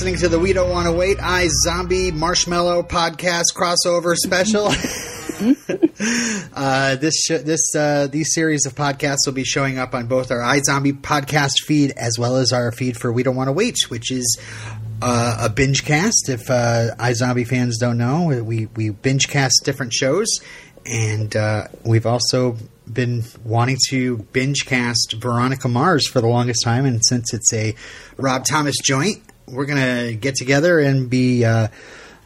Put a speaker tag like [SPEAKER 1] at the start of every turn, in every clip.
[SPEAKER 1] listening to the We Don't Want to Wait I Zombie Marshmallow Podcast crossover special. uh, this sh- this uh, these series of podcasts will be showing up on both our iZombie podcast feed as well as our feed for We Don't Want to Wait, which is uh, a binge cast. If uh, iZombie fans don't know, we we binge cast different shows, and uh, we've also been wanting to binge cast Veronica Mars for the longest time, and since it's a Rob Thomas joint, we're gonna get together and be uh,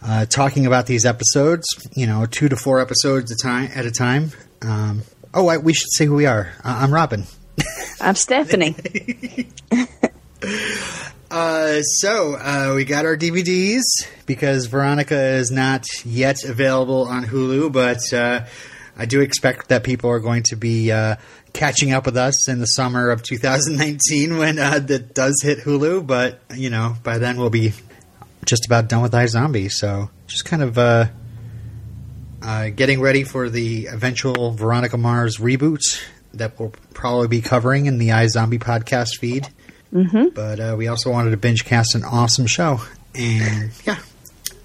[SPEAKER 1] uh, talking about these episodes. You know, two to four episodes a time at a time. Um, oh, I, we should say who we are. Uh, I'm Robin.
[SPEAKER 2] I'm Stephanie.
[SPEAKER 1] Uh, so uh, we got our DVDs because Veronica is not yet available on Hulu, but uh, I do expect that people are going to be uh, catching up with us in the summer of 2019 when uh, that does hit Hulu. But you know, by then we'll be just about done with iZombie. So just kind of uh, uh, getting ready for the eventual Veronica Mars reboot that we'll probably be covering in the iZombie podcast feed.
[SPEAKER 2] hmm
[SPEAKER 1] But uh, we also wanted to binge cast an awesome show. And yeah.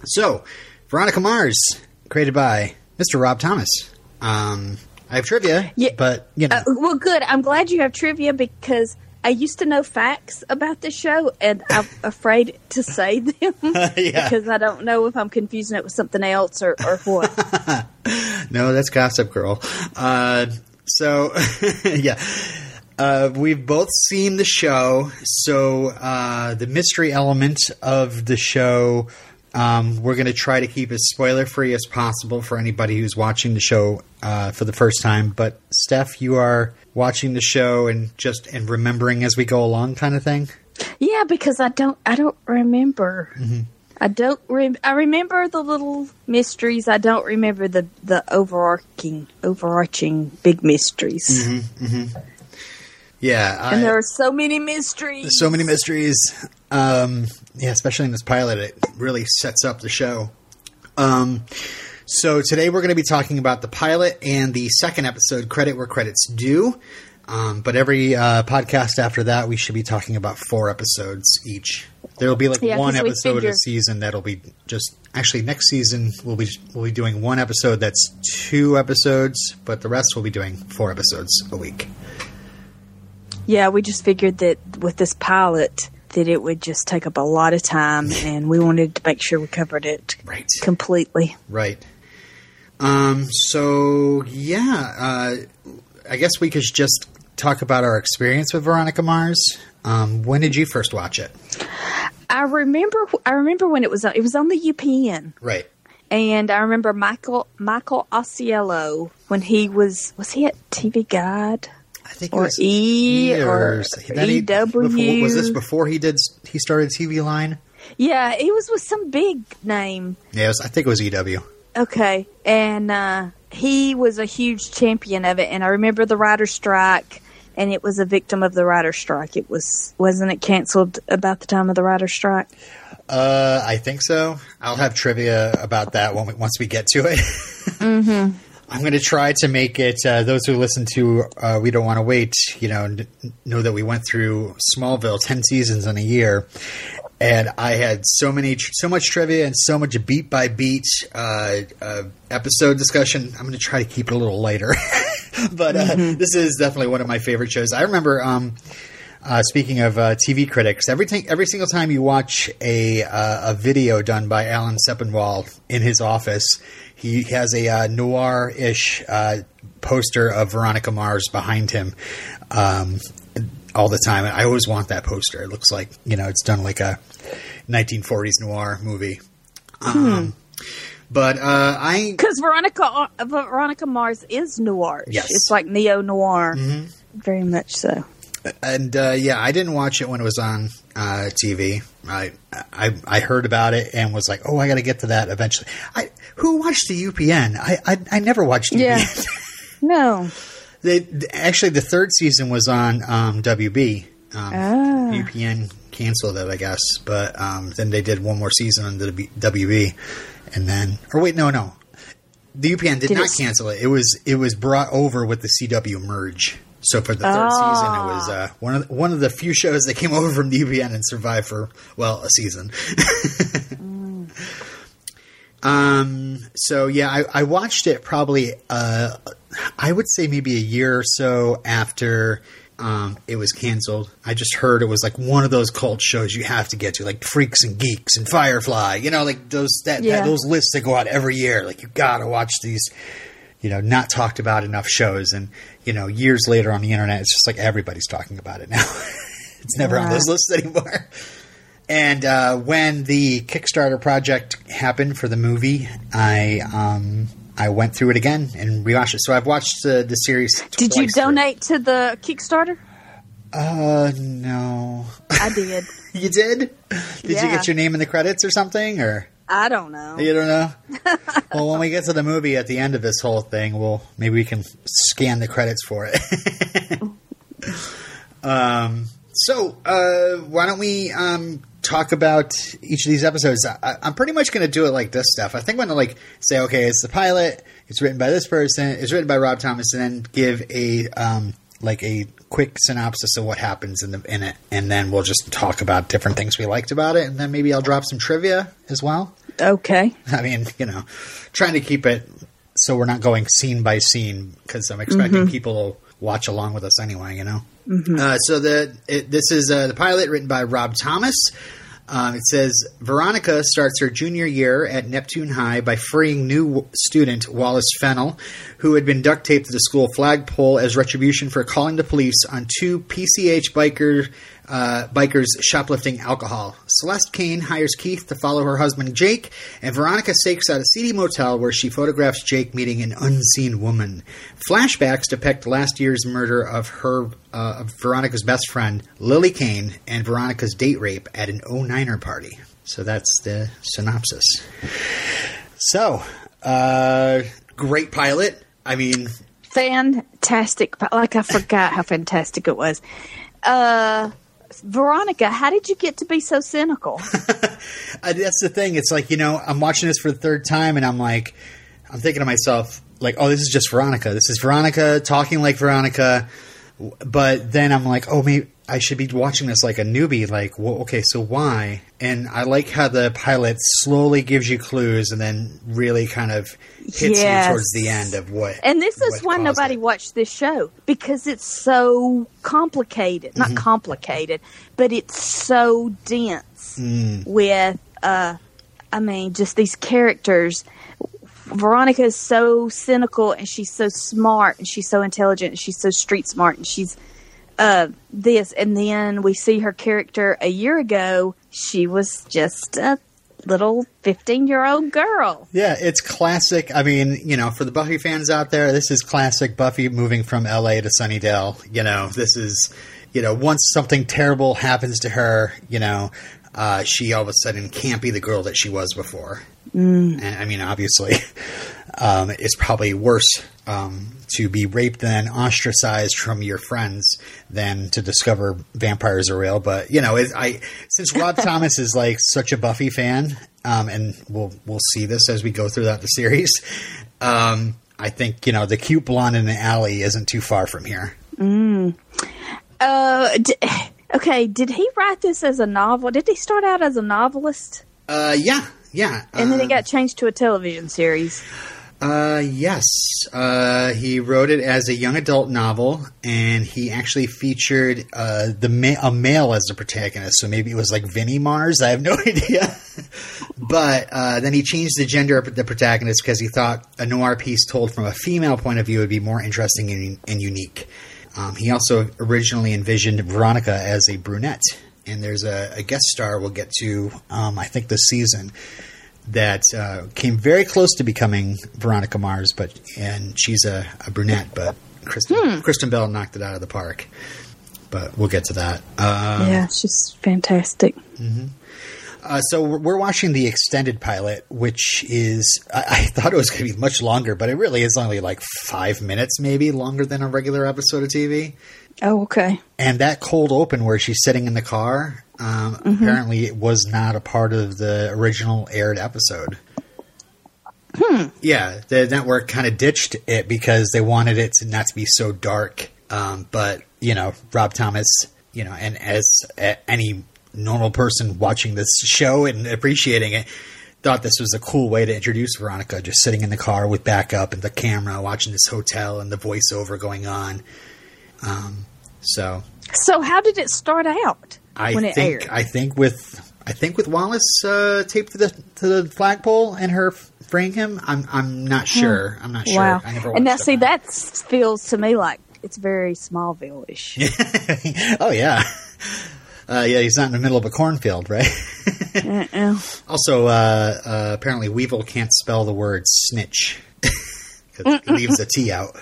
[SPEAKER 1] So, Veronica Mars, created by Mr. Rob Thomas. Um, I have trivia,
[SPEAKER 2] Yeah.
[SPEAKER 1] but, you know.
[SPEAKER 2] Uh, well, good. I'm glad you have trivia because I used to know facts about the show, and I'm afraid to say them
[SPEAKER 1] Yeah.
[SPEAKER 2] because I don't know if I'm confusing it with something else or, or what.
[SPEAKER 1] no, that's Gossip Girl. Uh, so, yeah. Uh, we've both seen the show, so uh, the mystery element of the show, um, we're going to try to keep as spoiler free as possible for anybody who's watching the show uh, for the first time. But Steph, you are watching the show and just and remembering as we go along, kind of thing.
[SPEAKER 2] yeah, because I don't. I don't remember.
[SPEAKER 1] Mm-hmm.
[SPEAKER 2] I don't. Rem- I remember the little mysteries. I don't remember the the overarching overarching big mysteries.
[SPEAKER 1] Yeah, I,
[SPEAKER 2] And there are so many mysteries.
[SPEAKER 1] so many mysteries. Um, yeah, especially in this pilot, it really sets up the show. Um, so today we're going to be talking about the pilot and the second episode, credit where credit's due. Um, but every uh, podcast after that, we should be talking about four episodes each. There will be like
[SPEAKER 2] Yeah,
[SPEAKER 1] one episode a season that'll be just actually next season we'll be we'll be doing one episode that's two episodes, but the rest we'll be doing four episodes a week.
[SPEAKER 2] Yeah, we just figured that with this pilot that it would just take up a lot of time and we wanted to make sure we covered it
[SPEAKER 1] Right.
[SPEAKER 2] completely.
[SPEAKER 1] Right. Um. So yeah, uh, I guess we could just talk about our experience with Veronica Mars. Um, when did you first watch it?
[SPEAKER 2] I remember I remember when it was on, it was on the UPN
[SPEAKER 1] Right.
[SPEAKER 2] and I remember Michael Michael Ausiello when he was was he at TV Guide
[SPEAKER 1] I think
[SPEAKER 2] or E or
[SPEAKER 1] then he-
[SPEAKER 2] EW
[SPEAKER 1] before- was this before he did? He started TV Line.
[SPEAKER 2] Yeah, he was with some big name.
[SPEAKER 1] Yeah, I think it was E EW.
[SPEAKER 2] Okay, and uh, he was a huge champion of it. And I remember the writer strike, and it was a victim of the writer strike. It was wasn't it canceled about the time of the writer strike?
[SPEAKER 1] Uh, I think so. I'll have trivia about that when we, once we get to it. mm-hmm. I'm going to try to make it. Uh, those who listen to uh, "We Don't Want to Wait," you know, n- know that we went through Smallville, ten seasons in a year, and I had so many, tr- so much trivia and so much beat by beat uh, uh, episode discussion. I'm going to try to keep it a little lighter, but uh, this is definitely one of my favorite shows. I remember. Um, uh, speaking of uh, TV critics, everything every single time you watch a uh, a video done by Alan Sepinwall in his office, he has a uh, noir ish uh, poster of Veronica Mars behind him um, all the time. I always want that poster. It looks like you know it's done like a 1940s noir movie. Um, But uh, I
[SPEAKER 2] Because Veronica uh, Veronica Mars is noir.
[SPEAKER 1] Yes.
[SPEAKER 2] it's like neo noir, very much so.
[SPEAKER 1] And uh, yeah, I didn't watch it when it was on uh, TV. I, I I heard about it and was like, oh, I got to get to that eventually. I who watched the UPN? I I, I never watched UPN.
[SPEAKER 2] Yeah. No,
[SPEAKER 1] they, actually, the third season was on um, WB. Um,
[SPEAKER 2] Ah.
[SPEAKER 1] UPN canceled it, I guess, but um, then they did one more season on the WB, and then or wait, no, no, the UPN did,
[SPEAKER 2] Did
[SPEAKER 1] not
[SPEAKER 2] it-
[SPEAKER 1] cancel it. It was it was brought over with the CW merge. So for the third oh. season, it was uh, one of the, one of the few shows that came over from the UPN and survived for well a season. mm. Um. So yeah, I, I watched it probably. Uh, I would say maybe a year or so after um, it was canceled. I just heard it was like one of those cult shows you have to get to, like Freaks and Geeks and Firefly. You know, like those that, yeah. that those lists that go out every year. Like you gotta watch these. You know, not talked about enough shows, and you know, years later on the internet, it's just like everybody's talking about it now. it's never yeah. on those lists anymore. And uh, when the Kickstarter project happened for the movie, I um, I went through it again and rewatched it. So I've watched uh, the series.
[SPEAKER 2] Did you donate to the Kickstarter?
[SPEAKER 1] Uh, no.
[SPEAKER 2] I did.
[SPEAKER 1] you did? Did yeah. you get your name in the credits or something, or?
[SPEAKER 2] I don't know.
[SPEAKER 1] You don't know? well, when we get to the movie at the end of this whole thing, we'll maybe we can scan the credits for it. um. So, uh, why don't we um, talk about each of these episodes. I, am pretty much going to do it like this stuff. I think I'm going to like say, okay, it's the pilot. It's written by this person. It's written by Rob Thomas, and then give a um, like a quick synopsis of what happens in the in it, and then we'll just talk about different things we liked about it, and then maybe I'll drop some trivia as well.
[SPEAKER 2] Okay.
[SPEAKER 1] I mean, you know, trying to keep it so we're not going scene by scene because I'm expecting mm-hmm. people to watch along with us anyway. You know. Mm-hmm. Uh, so the it, this is uh, the pilot written by Rob Thomas. Um, it says Veronica starts her junior year at Neptune High by freeing new student Wallace Fennel, who had been duct taped to the school flagpole as retribution for calling the police on two PCH biker uh, bikers shoplifting alcohol. Celeste Kane hires Keith to follow her husband Jake, and Veronica stakes out a seedy motel where she photographs Jake meeting an unseen woman. Flashbacks depict last year's murder of her uh, of Veronica's best friend Lily Kane and Veronica's date rape at an 09er party. So that's the synopsis. So, uh, great pilot. I mean,
[SPEAKER 2] fantastic. Like I forgot how fantastic it was. Uh, Veronica, how did you get to be so cynical?
[SPEAKER 1] That's the thing. It's like, you know, I'm watching this for the third time and I'm like, I'm thinking to myself, like, oh, this is just Veronica. This is Veronica talking like Veronica. But then I'm like, oh, maybe I should be watching this like a newbie. Like, well, okay, so why? And I like how the pilot slowly gives you clues and then really kind of hits yes. you towards the end of what.
[SPEAKER 2] And this is why nobody it. watched this show because it's so complicated. Not mm-hmm. complicated, but it's so dense mm. with, uh, I mean, just these characters. Veronica is so cynical and she's so smart and she's so intelligent and she's so street smart and she's uh, this. And then we see her character a year ago. She was just a little 15 year old girl.
[SPEAKER 1] Yeah, it's classic. I mean, you know, for the Buffy fans out there, this is classic Buffy moving from LA to Sunnydale. You know, this is, you know, once something terrible happens to her, you know, uh, she all of a sudden can't be the girl that she was before. Mm. I mean, obviously, um, it's probably worse um, to be raped and ostracized from your friends than to discover vampires are real. But you know, it, I since Rob Thomas is like such a Buffy fan, um, and we'll we'll see this as we go throughout the series. Um, I think you know the cute blonde in the alley isn't too far from here.
[SPEAKER 2] Mm. Uh, d- okay. Did he write this as a novel? Did he start out as a novelist?
[SPEAKER 1] Uh, yeah, yeah.
[SPEAKER 2] And then it uh, got changed to a television series.
[SPEAKER 1] Uh, yes. Uh, he wrote it as a young adult novel, and he actually featured uh, the ma- a male as the protagonist. So maybe it was like Vinnie Mars. I have no idea. but uh, then he changed the gender of the protagonist because he thought a noir piece told from a female point of view would be more interesting and, and unique. Um, he also originally envisioned Veronica as a brunette, and there's a, a guest star we'll get to, um, I think, this season that uh, came very close to becoming Veronica Mars, but and she's a, a brunette, but Kristen, hmm. Kristen Bell knocked it out of the park. But we'll get to that.
[SPEAKER 2] Uh, yeah, she's fantastic.
[SPEAKER 1] Mm-hmm. Uh, so we're watching the extended pilot, which is I, I thought it was going to be much longer, but it really is only like five minutes, maybe longer than a regular episode of TV.
[SPEAKER 2] Oh, okay.
[SPEAKER 1] And that cold open where she's sitting in the car, um, mm-hmm. apparently it was not a part of the original aired episode.
[SPEAKER 2] Hmm.
[SPEAKER 1] Yeah, the network kind of ditched it because they wanted it to not to be so dark Um, but you know, Rob Thomas, you know, and as any normal person watching this show and appreciating it, thought this was a cool way to introduce Veronica, just sitting in the car with backup and the camera, watching this hotel and the voiceover going on. Um, so,
[SPEAKER 2] So how did it start out
[SPEAKER 1] I
[SPEAKER 2] when it
[SPEAKER 1] think
[SPEAKER 2] aired?
[SPEAKER 1] I think with I think with Wallace uh, taped to the to the flagpole and her freeing him. I'm I'm not sure. I'm not sure.
[SPEAKER 2] Hmm. wow.
[SPEAKER 1] I never
[SPEAKER 2] And now see
[SPEAKER 1] it.
[SPEAKER 2] that feels to me like it's very Smallville-ish.
[SPEAKER 1] oh yeah, uh, yeah. He's not in the middle of a cornfield, right?
[SPEAKER 2] Uh-uh.
[SPEAKER 1] also, uh, uh, apparently Weevil can't spell the word snitch because he leaves a T out.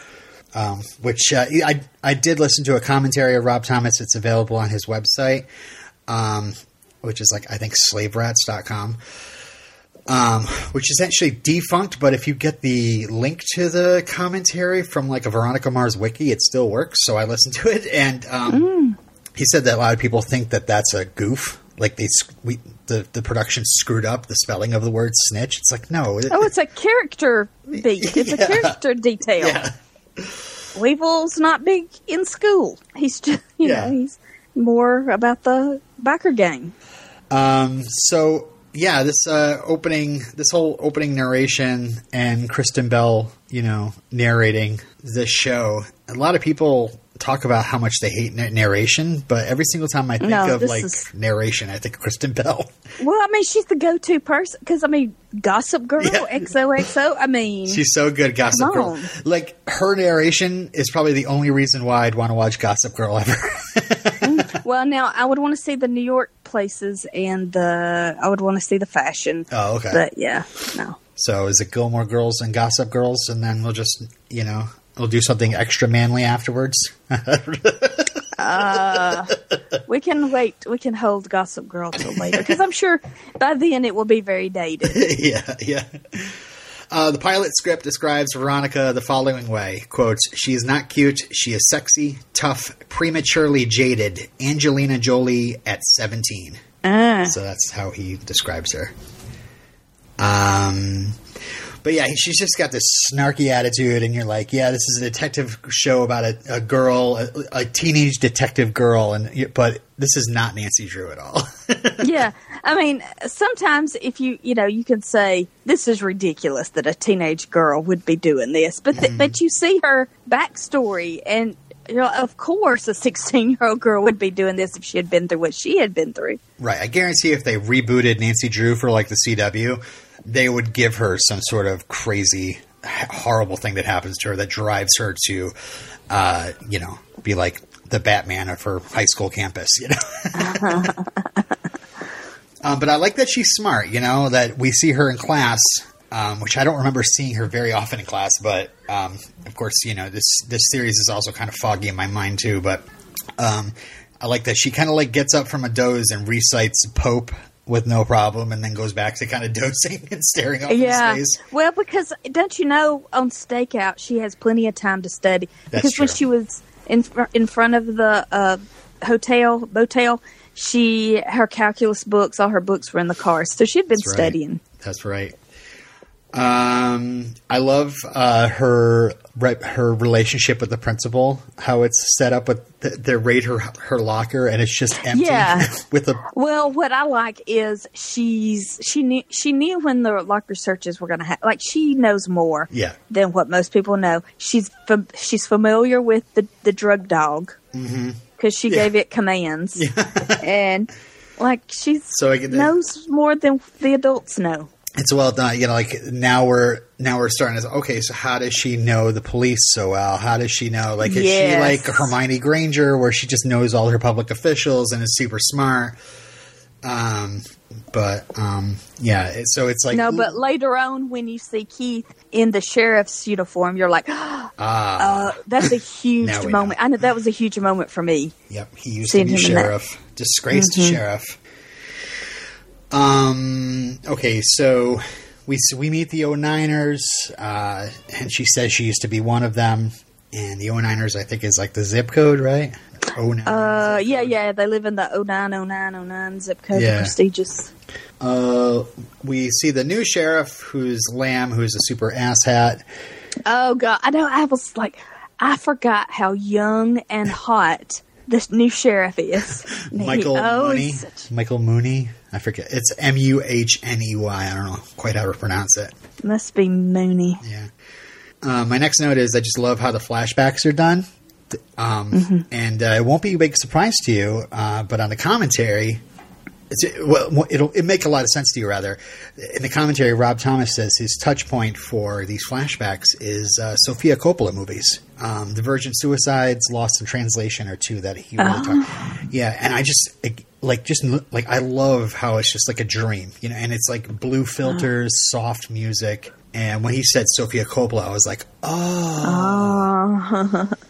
[SPEAKER 1] Um, which uh, I I did listen to a commentary of Rob Thomas. It's available on his website, um, which is like I think slaverats.com. Um, which is actually defunct, but if you get the link to the commentary from like a Veronica Mars wiki, it still works. So I listened to it, and um, he said that a lot of people think that that's a goof. Like they, we, the the production screwed up the spelling of the word snitch. It's like no, it-
[SPEAKER 2] Oh, it's a character beat. It's a character detail.
[SPEAKER 1] yeah,
[SPEAKER 2] Weevil's not big in school. He's just, you
[SPEAKER 1] Yeah.
[SPEAKER 2] know, he's more about the biker gang.
[SPEAKER 1] Um, so yeah, this uh, opening, this whole opening narration and Kristen Bell, you know, narrating this show. A lot of people talk about how much they hate narration, but every single time I think
[SPEAKER 2] No,
[SPEAKER 1] of like
[SPEAKER 2] is-
[SPEAKER 1] narration, I think of Kristen Bell.
[SPEAKER 2] Well, I mean, she's the go-to person because I mean, Gossip Girl,
[SPEAKER 1] Yeah.
[SPEAKER 2] XOXO. I mean,
[SPEAKER 1] She's so good, Gossip Girl. Like her narration is probably the only reason why I'd want to watch Gossip Girl ever.
[SPEAKER 2] Mm, well, now I would want to see the New York places and the I would want to see the fashion.
[SPEAKER 1] oh, okay.
[SPEAKER 2] But yeah, no.
[SPEAKER 1] So is it Gilmore Girls and Gossip Girls, and then we'll just you know we'll do something extra manly afterwards.
[SPEAKER 2] We can wait. We can hold Gossip Girl till later because I'm sure by then it will be very dated.
[SPEAKER 1] yeah, yeah. Uh, the pilot script describes Veronica the following way: "Quotes: She is not cute. She is sexy, tough, prematurely jaded. Angelina Jolie at seventeen.
[SPEAKER 2] Ah.
[SPEAKER 1] So that's how he describes her. Um, but yeah, she's just got this snarky attitude, and you're like, yeah, this is a detective show about a, a girl, a, a teenage detective girl, and but this is not Nancy Drew at all.
[SPEAKER 2] yeah, I mean, sometimes if you you know you can say this is ridiculous that a teenage girl would be doing this, but th- mm-hmm. but you see her backstory and. You know, of course, a 16 year old girl would be doing this if she had been through what she had been through.
[SPEAKER 1] Right. I guarantee if they rebooted Nancy Drew for like the CW, they would give her some sort of crazy, horrible thing that happens to her that drives her to, uh, you know, be like the Batman of her high school campus, you know? um, but I like that she's smart, you know, that we see her in class. Um, which I don't remember seeing her very often in class, but um, of course, you know this this series is also kind of foggy in my mind too. But um, I like that she kind of like gets up from a doze and recites Pope with no problem, and then goes back to kind of dozing and staring off
[SPEAKER 2] Yeah.
[SPEAKER 1] into space.
[SPEAKER 2] Well, because don't you know on Stakeout she has plenty of time to study.
[SPEAKER 1] That's
[SPEAKER 2] because when she was in fr- in front of the uh, hotel motel, she her calculus books, all her books were in the car, so she'd been
[SPEAKER 1] That's right.
[SPEAKER 2] studying.
[SPEAKER 1] That's right. Um, I love uh, her re- her relationship with the principal. How it's set up with th- they raid her her locker and it's just empty.
[SPEAKER 2] Yeah.
[SPEAKER 1] with a
[SPEAKER 2] Well, what I like is she's she knew she knew when the locker searches were going to happen. Like she knows more
[SPEAKER 1] yeah
[SPEAKER 2] than what most people know. She's fam- she's familiar with the the drug dog because she gave it commands, and like she's
[SPEAKER 1] So I get
[SPEAKER 2] knows more than the adults know.
[SPEAKER 1] It's well done. You know, like now we're now we're starting to okay. So how does she know the police so well? How does she know? Like is she like Hermione Granger, where she just knows all her public officials and is super smart? Um, but um, yeah. It, so it's like
[SPEAKER 2] no, but later on when you see Keith in the sheriff's uniform, you're like,
[SPEAKER 1] ah,
[SPEAKER 2] uh, that's a huge moment. I know that was a huge moment for me.
[SPEAKER 1] Yep, he used to be
[SPEAKER 2] him in that.
[SPEAKER 1] sheriff, disgraced sheriff. Um. Okay, so we so we meet the 09ers, uh, and she says she used to be one of them. And the 09ers, I think, is like the zip code, right? 09.
[SPEAKER 2] Uh, yeah, yeah, they live in the 090909 zip code,
[SPEAKER 1] Yeah.
[SPEAKER 2] prestigious.
[SPEAKER 1] Uh, we see the new sheriff, who's Lamb, who's a super asshat.
[SPEAKER 2] Oh god, I know. I was like, I forgot how young and hot this new sheriff is.
[SPEAKER 1] Michael
[SPEAKER 2] He- oh,
[SPEAKER 1] Mooney.
[SPEAKER 2] such-
[SPEAKER 1] Michael Mooney. I forget. It's M U H N E Y. I don't know quite how to pronounce it.
[SPEAKER 2] must be Mooney.
[SPEAKER 1] Yeah. Uh, my next note is I just love how the flashbacks are done. Um, And uh, it won't be a big surprise to you, uh, but on the commentary, it's, well, it'll it make a lot of sense to you. Rather, in the commentary, Rob Thomas says his touch point for these flashbacks is uh, Sofia Coppola movies. Um, the Virgin Suicides, Lost in Translation, are two that he really talked. Yeah, and I just like just like I love how it's just like a dream, you know, and it's like blue filters, soft music. And when he said Sofia Coppola, I was like, oh.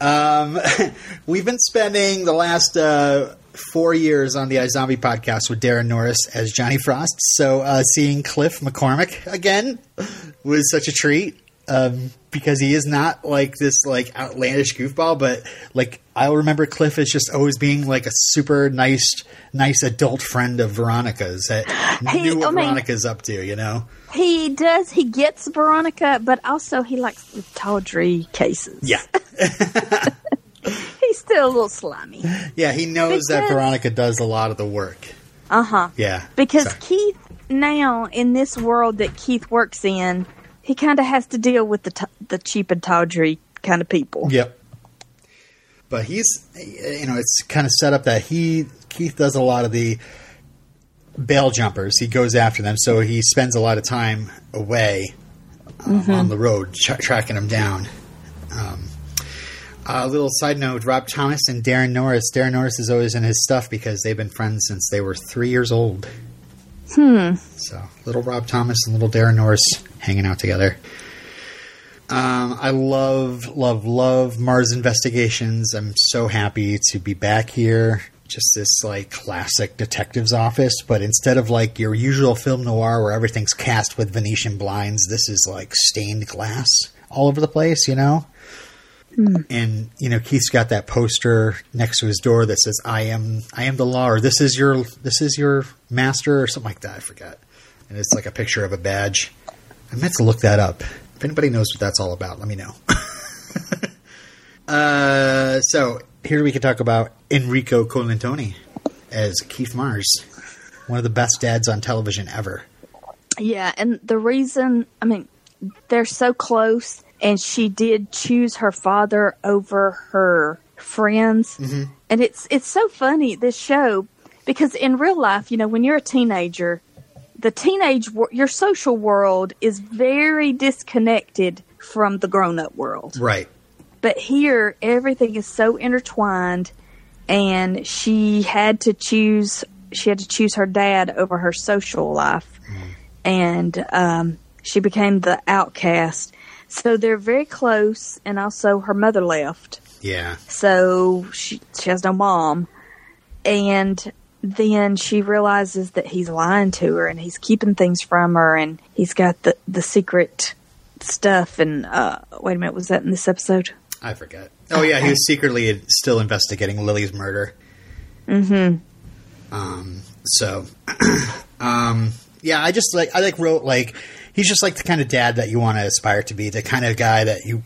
[SPEAKER 1] Um, we've been spending the last uh, four years on the iZombie podcast with Daran Norris as Johnny Frost. So uh, seeing Cliff McCormack again was such a treat um, because he is not like this like outlandish goofball, but like I'll remember Cliff as just always being like a super nice, nice adult friend of Veronica's that
[SPEAKER 2] He-
[SPEAKER 1] knew what
[SPEAKER 2] I mean-
[SPEAKER 1] Veronica's up to. You know?
[SPEAKER 2] He does. He gets Veronica, but also he likes the tawdry cases.
[SPEAKER 1] Yeah,
[SPEAKER 2] He's still a little slimy.
[SPEAKER 1] yeah. He knows that Veronica does a lot of the work.
[SPEAKER 2] Uh huh.
[SPEAKER 1] Yeah,
[SPEAKER 2] Because
[SPEAKER 1] Sorry.
[SPEAKER 2] Keith now in this world that Keith works in, he kind of has to deal with the t- the cheap and tawdry kind of people.
[SPEAKER 1] Yep. But he's, you know, it's kind of set up that he Keith does a lot of the bail jumpers. He goes after them, so he spends a lot of time away um, on the road tra- tracking them down. Um, a little side note: Rob Thomas and Daran Norris. Daran Norris is always in his stuff because they've been friends since they were three years old. Hmm. So little Rob Thomas and little Daran Norris hanging out together. Um, I love, love, love Mars Investigations. I'm so happy to be back here. Just this like classic detective's office, but instead of like your usual film noir where everything's cast with Venetian blinds, this is like stained glass all over the place, you know? And you know, Keith's got that poster next to his door that says "I am, I am the law," or "This is your, this is your master," or something like that. I forgot. And it's like a picture of a badge. I meant to look that up. If anybody knows what that's all about, let me know. uh, so here we can talk about Enrico Colantoni as Keith Mars, one of the best dads on television ever.
[SPEAKER 2] Yeah, and the reason, I mean, they're so close, and she did choose her father over her friends, and it's it's so funny this show because in real life, you know, when you're a teenager, the teenage wor- your social world is very disconnected from the grown up world.
[SPEAKER 1] Right.
[SPEAKER 2] But here, everything is so intertwined, and she had to choose. She had to choose her dad over her social life, and um, she became the outcast. So they're very close, and also her mother left,
[SPEAKER 1] Yeah.
[SPEAKER 2] so she she has no mom, and then she realizes that he's lying to her and he's keeping things from her, and he's got the the secret stuff. And uh, wait a minute, was that in this episode?
[SPEAKER 1] I forget. Oh yeah, he was secretly still investigating Lily's murder. Mm-hmm. Um. So, um. Yeah, I just like I like wrote like he's just like the kind of dad that you want to aspire to be, the kind of guy that you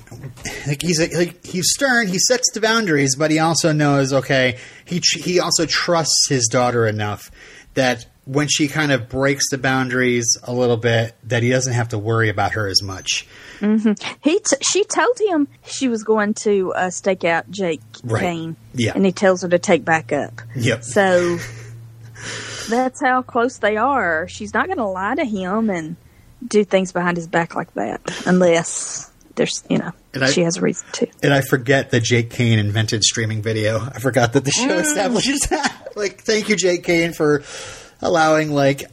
[SPEAKER 1] like. He's like he's stern, he sets the boundaries, but he also knows okay. He he also trusts his daughter enough that when she kind of breaks the boundaries a little bit, that he doesn't have to worry about her as much.
[SPEAKER 2] He t- she told him she was going to uh, stake out Jake
[SPEAKER 1] Right.
[SPEAKER 2] Kane,
[SPEAKER 1] Yeah.
[SPEAKER 2] and he tells her to take back up.
[SPEAKER 1] Yep.
[SPEAKER 2] So that's how close they are. She's not going to lie to him and do things behind his back like that, unless there's you know
[SPEAKER 1] And I-
[SPEAKER 2] she has a reason to.
[SPEAKER 1] And I forget that Jake Kane invented streaming video. I forgot that the show establishes that. Like, thank you, Jake Kane, for allowing like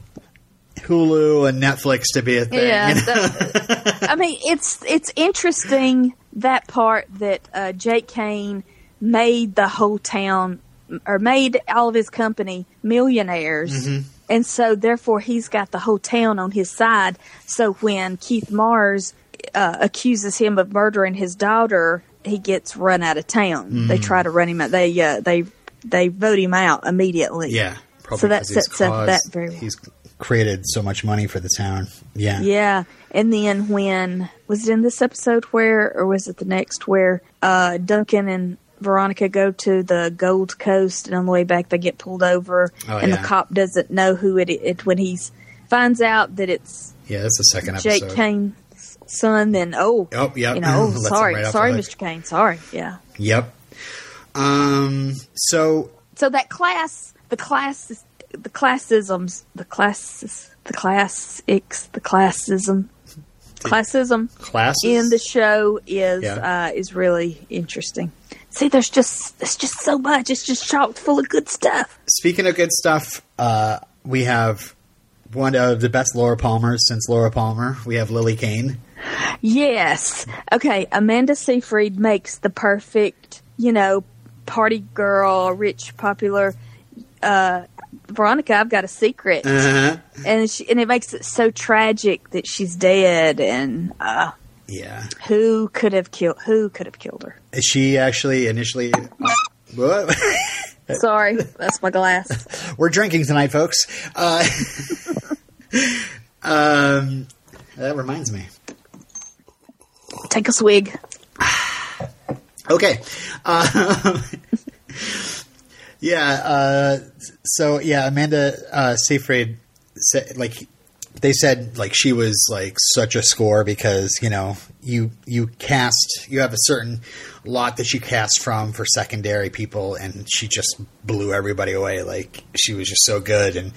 [SPEAKER 1] Hulu and Netflix to be a thing.
[SPEAKER 2] Yeah,
[SPEAKER 1] you know?
[SPEAKER 2] the- I mean it's it's interesting that part that uh, Jake Kane made the whole town or made all of his company millionaires. And so, therefore, he's got the whole town on his side. So, when Keith Mars uh, accuses him of murdering his daughter, he gets run out of town. They try to run him out. They uh, they they vote him out immediately.
[SPEAKER 1] yeah, probably
[SPEAKER 2] So that sets up that very well.
[SPEAKER 1] He's created so much money for the town. Yeah.
[SPEAKER 2] Yeah. And then when was it in this episode where or was it the next where uh Duncan and Veronica go to the Gold Coast and on the way back they get pulled over
[SPEAKER 1] Oh,
[SPEAKER 2] and
[SPEAKER 1] yeah.
[SPEAKER 2] the cop doesn't know who it it when he's finds out that it's
[SPEAKER 1] Yeah, that's the second
[SPEAKER 2] Jake
[SPEAKER 1] episode.
[SPEAKER 2] Kane's son then oh
[SPEAKER 1] Oh, yep.
[SPEAKER 2] you know oh, sorry
[SPEAKER 1] right
[SPEAKER 2] sorry. Mr. Kane sorry yeah
[SPEAKER 1] Yep. Um. So
[SPEAKER 2] so that class the class the classisms the classes the classics the classism classism
[SPEAKER 1] classes
[SPEAKER 2] in the show is
[SPEAKER 1] Yeah.
[SPEAKER 2] uh, is really interesting. See, there's just there's just so much. It's just chocked full of good stuff.
[SPEAKER 1] Speaking of good stuff, uh, we have one of the best Laura Palmers since Laura Palmer. We have Lily Kane.
[SPEAKER 2] Yes. Okay. Amanda Seyfried makes the perfect, you know, party girl, rich, popular. Uh, Veronica, I've got a secret,
[SPEAKER 1] Uh-huh.
[SPEAKER 2] and she, and it makes it so tragic that she's dead. And uh,
[SPEAKER 1] Yeah.
[SPEAKER 2] who could have killed? Who could have killed her?
[SPEAKER 1] She actually initially. What?
[SPEAKER 2] Sorry, that's my glass.
[SPEAKER 1] We're drinking tonight, folks. Uh, um, that reminds me.
[SPEAKER 2] Take a swig.
[SPEAKER 1] Okay. Um, yeah. Uh, so yeah, Amanda uh, Seyfried said like they said like she was like such a score because you know you you cast you have a certain lot that you cast from for secondary people and she just blew everybody away like she was just so good and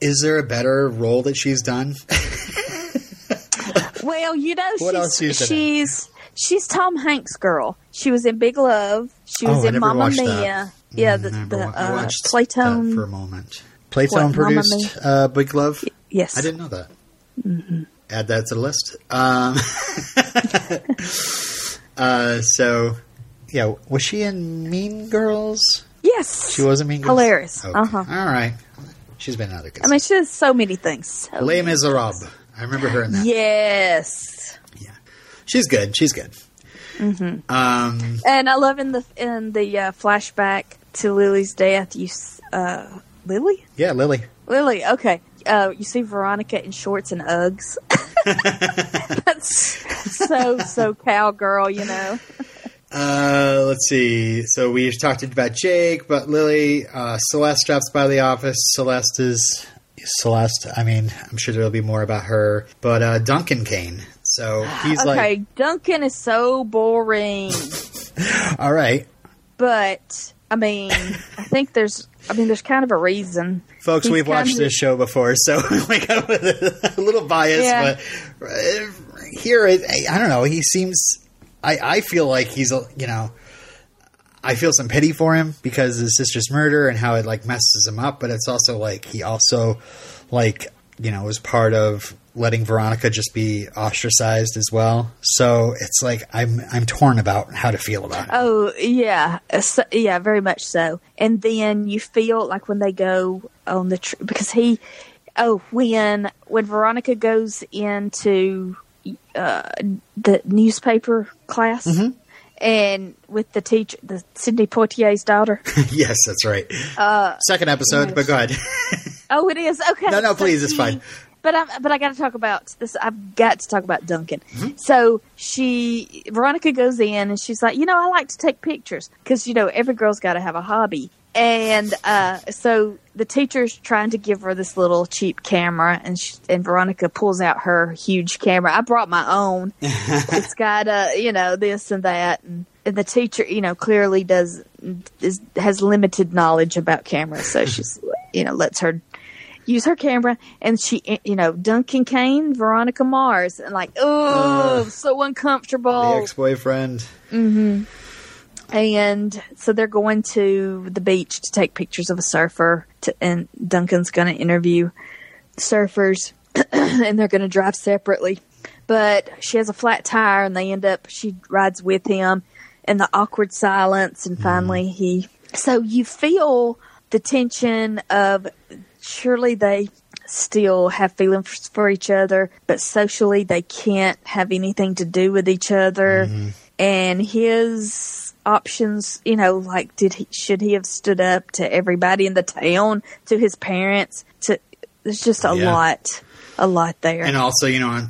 [SPEAKER 1] is there a better role that she's done
[SPEAKER 2] Well, you know,
[SPEAKER 1] What
[SPEAKER 2] she's,
[SPEAKER 1] else she's
[SPEAKER 2] she's she's Tom Hanks' girl. She was in Big Love. She was
[SPEAKER 1] Oh,
[SPEAKER 2] in Mamma Mia.
[SPEAKER 1] that.
[SPEAKER 2] Yeah, the, the uh, Playtone.
[SPEAKER 1] for a moment Playtone
[SPEAKER 2] What,
[SPEAKER 1] produced uh, Big Love
[SPEAKER 2] yes,
[SPEAKER 1] I didn't know that. Add that to the list. Um, uh, so, yeah, was she in Mean Girls?
[SPEAKER 2] Yes,
[SPEAKER 1] She was in Mean Girls.
[SPEAKER 2] Hilarious.
[SPEAKER 1] Okay.
[SPEAKER 2] Uh-huh.
[SPEAKER 1] All right. She's been in other good
[SPEAKER 2] I mean, she does so many things. So
[SPEAKER 1] Les. Miserables. I remember her in that.
[SPEAKER 2] Yes, Yeah.
[SPEAKER 1] She's good. She's good.
[SPEAKER 2] Mm-hmm.
[SPEAKER 1] Um,
[SPEAKER 2] and I love in the in the uh, flashback to Lily's death. You, uh, Lily,
[SPEAKER 1] yeah, Lily.
[SPEAKER 2] Lily. Okay, uh, you see Veronica in shorts and Uggs. That's so so cowgirl, you know.
[SPEAKER 1] Uh, let's see. So we talked about Jake, but Lily, uh, Celeste drops by the office. Celeste is Celeste. I mean, I'm sure there'll be more about her. But uh, Duncan Kane. So he's
[SPEAKER 2] okay,
[SPEAKER 1] like,
[SPEAKER 2] Duncan is so boring,
[SPEAKER 1] all right,
[SPEAKER 2] but I mean, I think there's, I mean, there's kind of a reason.
[SPEAKER 1] folks,
[SPEAKER 2] He's
[SPEAKER 1] we've watched
[SPEAKER 2] of-
[SPEAKER 1] this show before, so got with a, little biased,
[SPEAKER 2] Yeah.
[SPEAKER 1] But uh, here, I don't know. He seems. I I feel like he's a you know. I feel some pity for him because of his sister's murder and how it like messes him up, but it's also like he also like you know was part of letting Veronica just be ostracized as well. So it's like I'm I'm torn about how to feel about it.
[SPEAKER 2] Oh yeah, uh, so, yeah, very much so. And then you feel like when they go on the tr- because he, oh when when Veronica goes into uh, the newspaper class.
[SPEAKER 1] Mm-hmm.
[SPEAKER 2] And with the teacher, the Sidney Poitier's daughter.
[SPEAKER 1] yes, that's right. Second episode, but go ahead.
[SPEAKER 2] Oh, it is okay.
[SPEAKER 1] No, no,
[SPEAKER 2] so
[SPEAKER 1] please, it's fine.
[SPEAKER 2] But I, but I got to talk about this. I've got to talk about Duncan.
[SPEAKER 1] Mm-hmm.
[SPEAKER 2] So she, Veronica goes in and she's like, you know, I like to take pictures because you know every girl's got to have a hobby. And uh, so the teacher's trying to give her this little cheap camera, and she, and Veronica pulls out her huge camera. I brought my own. it's got uh, you know this and that, and, and the teacher, you know, clearly does is, has limited knowledge about cameras, so she's you know lets her use her camera and she you know duncan kane veronica mars and like oh so uncomfortable
[SPEAKER 1] the ex-boyfriend. Mm-hmm.
[SPEAKER 2] and so they're going to the beach to take pictures of a surfer to, and duncan's going to interview surfers and they're going to drive separately but she has a flat tire and they end up she rides with him in the awkward silence and finally he so you feel the tension of surely they still have feelings for each other but socially they can't have anything to do with each other and his options you know like did he should he have stood up to everybody in the town to his parents to there's just a
[SPEAKER 1] Yeah.
[SPEAKER 2] lot, a lot there.
[SPEAKER 1] and also you know on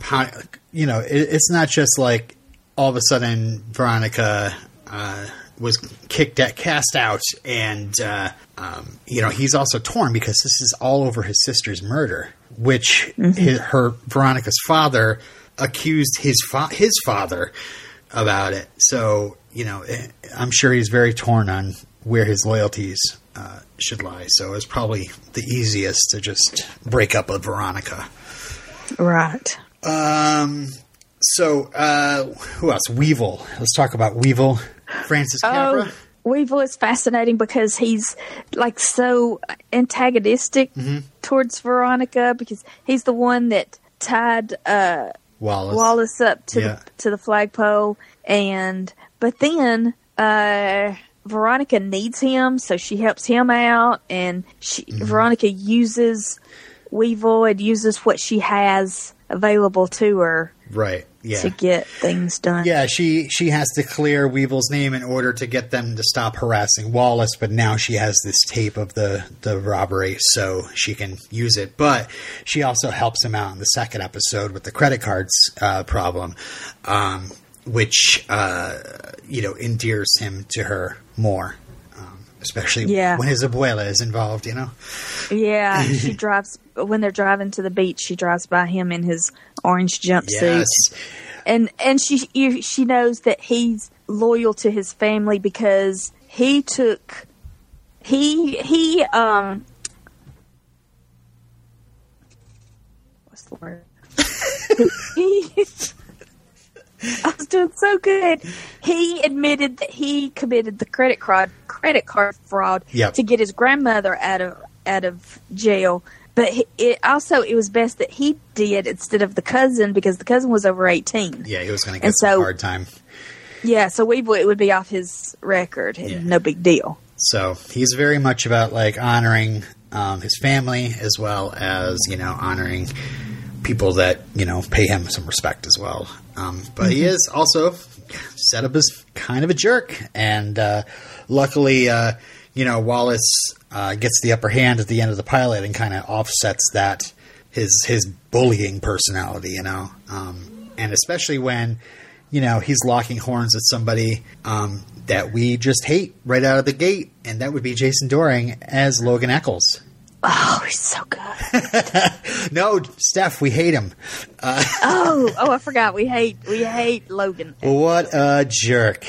[SPEAKER 1] you know it, it's not just like all of a sudden Veronica uh, was kicked at, cast out, and uh, um, you know he's also torn because this is all over his sister's murder, which his, her Veronica's father accused his fa- his father about it. So you know eh, I'm sure he's very torn on where his loyalties. Uh, should lie, so it's probably the easiest to just break up with Veronica.
[SPEAKER 2] right.
[SPEAKER 1] Um. So, uh, who else? Weevil. Let's talk about Weevil. Francis Capra.
[SPEAKER 2] Oh, Weevil is fascinating because he's like so antagonistic
[SPEAKER 1] Mm-hmm.
[SPEAKER 2] towards Veronica because he's the one that tied uh,
[SPEAKER 1] Wallace.
[SPEAKER 2] Wallace up to
[SPEAKER 1] Yeah.
[SPEAKER 2] the to the flagpole, and but then uh, Veronica needs him, so she helps him out, and she
[SPEAKER 1] Mm-hmm.
[SPEAKER 2] Veronica uses Weevil and uses what she has available to her
[SPEAKER 1] Right. Yeah.
[SPEAKER 2] to get things done.
[SPEAKER 1] Yeah, she she has to clear Weevil's name in order to get them to stop harassing Wallace, but now she has this tape of the the robbery, so she can use it. But she also helps him out in the second episode with the credit cards uh, problem, um, which uh, you know endears him to her more, especially
[SPEAKER 2] Yeah.
[SPEAKER 1] when his abuela is involved. You know.
[SPEAKER 2] Yeah, she drives when they're driving to the beach. She drives by him in his orange jumpsuit,
[SPEAKER 1] Yes.
[SPEAKER 2] and and she she knows that he's loyal to his family because he took he he um what's the word he. I was doing so good. He admitted that he committed the credit card credit card fraud
[SPEAKER 1] Yep.
[SPEAKER 2] to get his grandmother out of out of jail. But it also it was best that he did instead of the cousin because the cousin was over eighteen.
[SPEAKER 1] Yeah, he was going to get
[SPEAKER 2] so-
[SPEAKER 1] hard time.
[SPEAKER 2] Yeah, so Weevil it would be off his record and
[SPEAKER 1] Yeah.
[SPEAKER 2] no big deal.
[SPEAKER 1] So he's very much about like honoring um, his family as well as you know honoring people that you know pay him some respect as well. Um, but he is also set up as kind of a jerk, and uh, luckily, uh, you know Wallace uh, gets the upper hand at the end of the pilot and kind of offsets that his his bullying personality, you know, um, and especially when you know he's locking horns with somebody um, that we just hate right out of the gate, and that would be Jason Dohring as Logan Echolls.
[SPEAKER 2] Oh, he's so good.
[SPEAKER 1] No, Steph, we hate him.
[SPEAKER 2] oh, oh, I forgot. We hate we hate Logan.
[SPEAKER 1] What a jerk!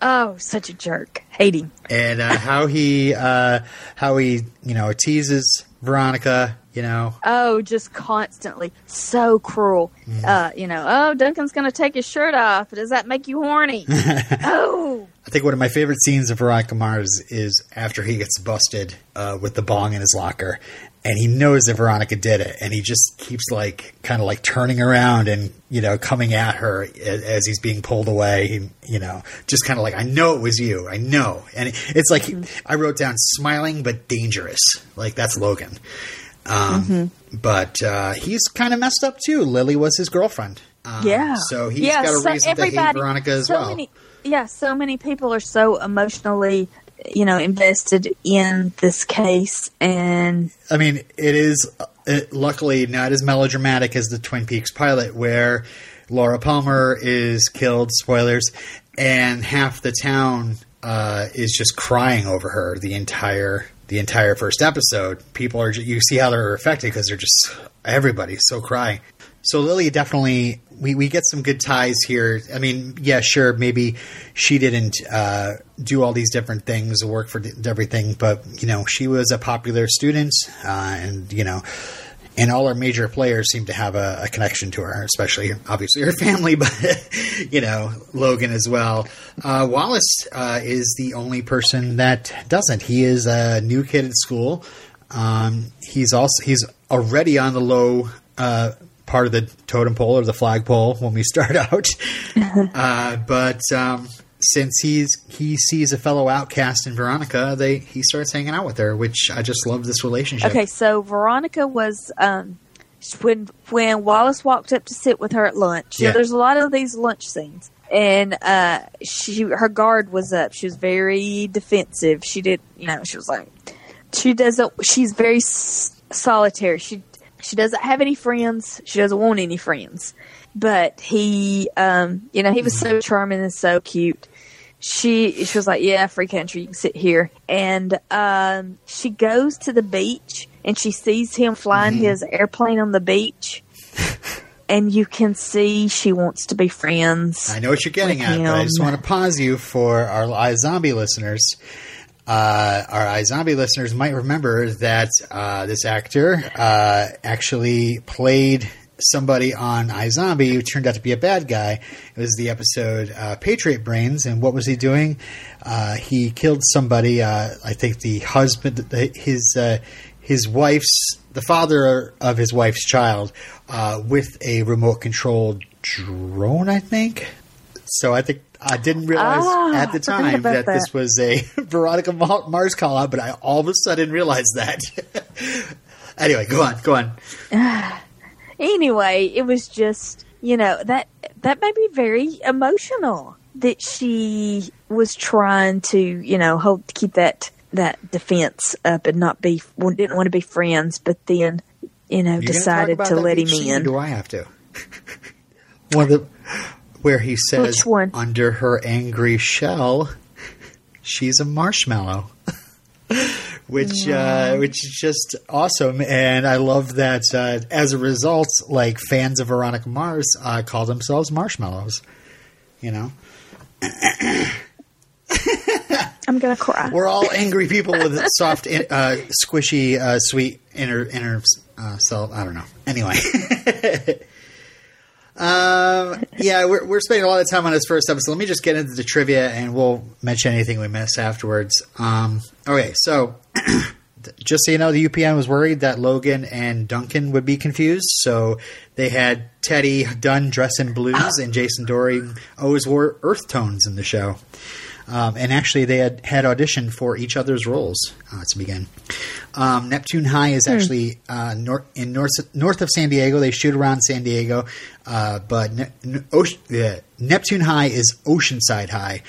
[SPEAKER 2] Oh, such a jerk. Hate him.
[SPEAKER 1] And uh, how he uh, how he you know teases Veronica, you know,
[SPEAKER 2] Oh, just constantly. So cruel.
[SPEAKER 1] Mm-hmm.
[SPEAKER 2] Uh, you know, oh, Duncan's going to take his shirt off. Does that make you horny? oh.
[SPEAKER 1] I think one of my favorite scenes of Veronica Mars is after he gets busted uh, with the bong in his locker, and he knows that Veronica did it, and he just keeps like kind of like turning around and you know coming at her as, as he's being pulled away. He, you know, just kind of like I know it was you, I know, and it's like I wrote down smiling but dangerous, like that's Logan. Um, But uh, he's kind of messed up too. Lily was his girlfriend. Um,
[SPEAKER 2] Yeah.
[SPEAKER 1] So he's
[SPEAKER 2] yeah,
[SPEAKER 1] got a
[SPEAKER 2] so
[SPEAKER 1] reason to hate Veronica as
[SPEAKER 2] so
[SPEAKER 1] well.
[SPEAKER 2] Many, yeah, so many people are so emotionally, you know, invested in this case, and
[SPEAKER 1] I mean, it is uh, luckily not as melodramatic as the Twin Peaks pilot, where Laura Palmer is killed. Spoilers, and half the town uh, is just crying over her the entire the entire first episode. People are you see how they're affected because they're just everybody's so crying. So Lily definitely we, we get some good ties here. I mean, yeah, sure, maybe she didn't uh, do all these different things, work for everything, but you know, she was a popular student, uh, and you know, and all our major players seem to have a, a connection to her, especially obviously her family, but you know, Logan as well. Uh, Wallace uh, is the only person that doesn't. He is a new kid at school. Um, he's also he's already on the low uh, part of the totem pole or the flagpole when we start out. uh, but um, since he's he sees a fellow outcast in Veronica, they he starts hanging out with her, which I just love this relationship.
[SPEAKER 2] okay. So Veronica was um, when when Wallace walked up to sit with her at lunch.
[SPEAKER 1] Yeah.
[SPEAKER 2] So there's a lot of these lunch scenes, and uh, she her guard was up. She was very defensive. She did, you know, she was like, she doesn't. She's very s- solitary. She she doesn't have any friends. She doesn't want any friends. But he, um, you know, he was so charming and so cute. She she was like, "Yeah, free country. You can sit here." And um, she goes to the beach and she sees him flying
[SPEAKER 1] Mm-hmm.
[SPEAKER 2] his airplane on the beach. and you can see she wants to be friends.
[SPEAKER 1] I know what you're getting at, but I just want to pause you for our iZombie listeners. Uh, our iZombie listeners might remember that uh, this actor uh, actually played somebody on iZombie who turned out to be a bad guy. It was the episode uh, Patriot Brains, and what was he doing? Uh, he killed somebody. Uh, I think the husband, the- his uh, his wife's, the father of his wife's child, uh, with a remote controlled drone. I think. So I think I didn't realize
[SPEAKER 2] Ah,
[SPEAKER 1] at the time
[SPEAKER 2] about
[SPEAKER 1] that, this was a Veronica Mars call out, but I all of a sudden realized that. anyway, go on, go on.
[SPEAKER 2] anyway, it was just you know that that made me very emotional that she was trying to you know hold keep that that defense up and not be didn't want to be friends, but then you know
[SPEAKER 1] You
[SPEAKER 2] decided to let him
[SPEAKER 1] beach scene, or
[SPEAKER 2] in.
[SPEAKER 1] Do I have to? One of the where he says
[SPEAKER 2] Which one?
[SPEAKER 1] under her angry shell, she's a marshmallow. Which uh, which is just awesome, and I love that. Uh, as a result, like fans of Veronica Mars uh, call themselves marshmallows. You know,
[SPEAKER 2] I'm gonna cry.
[SPEAKER 1] we're all angry people with soft, uh, squishy, uh, sweet inner inner uh, self. I don't know. Anyway, um, yeah, we're we're spending a lot of time on this first episode. Let me just get into the trivia, and we'll mention anything we miss afterwards. Um, okay, so. Just so you know, the UPN was worried that Logan and Duncan would be confused, so they had Teddy Dunn dress in blues and Jason Dohring always wore earth tones in the show. Um, and actually, they had had auditioned for each other's roles uh, to begin. Um, Neptune High is actually uh, nor- in north north of San Diego. They shoot around San Diego, uh, but ne- ne- Neptune High is Oceanside High,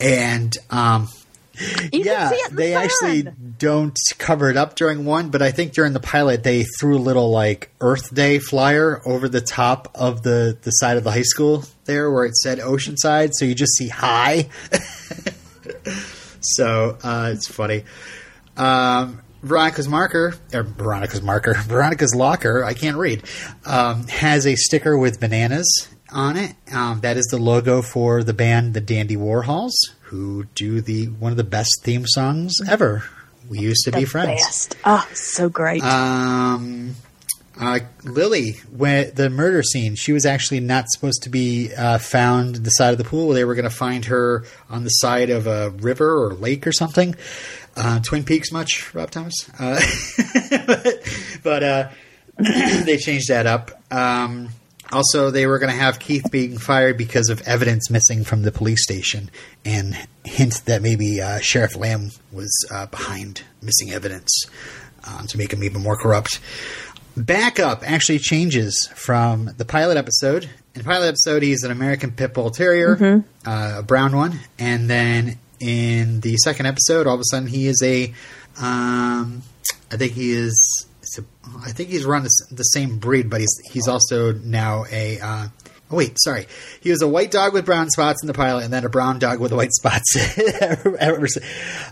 [SPEAKER 1] and um, yeah,
[SPEAKER 2] can see it in the
[SPEAKER 1] they
[SPEAKER 2] sun.
[SPEAKER 1] actually don't cover it up during one, but I think during the pilot they threw a little like Earth Day flyer over the top of the the side of the high school there where it said Oceanside, so you just see high. so uh, it's funny. Um, Veronica's marker, or Veronica's marker, Veronica's locker, I can't read, um, has a sticker with bananas on it. Um, that is the logo for the band, the Dandy Warhols, who do the one of the best theme songs ever. We used to be
[SPEAKER 2] The
[SPEAKER 1] friends.
[SPEAKER 2] Best. Oh, so great.
[SPEAKER 1] Um, uh, Lily, when the murder scene, she was actually not supposed to be uh, found the side of the pool. They were going to find her on the side of a river or lake or something. Uh, Twin Peaks, much, Rob Thomas? Uh, but uh, they changed that up. Um, also, they were going to have Keith being fired because of evidence missing from the police station, and hint that maybe uh, Sheriff Lamb was uh, behind missing evidence uh, to make him even more corrupt. Backup actually changes from the pilot episode. In the pilot episode, he's an American Pit Bull Terrier, uh, a brown one, and then in the second episode, all of a sudden he is a, um, I think he is, I think he's run the same breed, but he's he's also now a. Uh, oh wait, sorry, he was a white dog with brown spots in the pilot, and then a brown dog with white spots.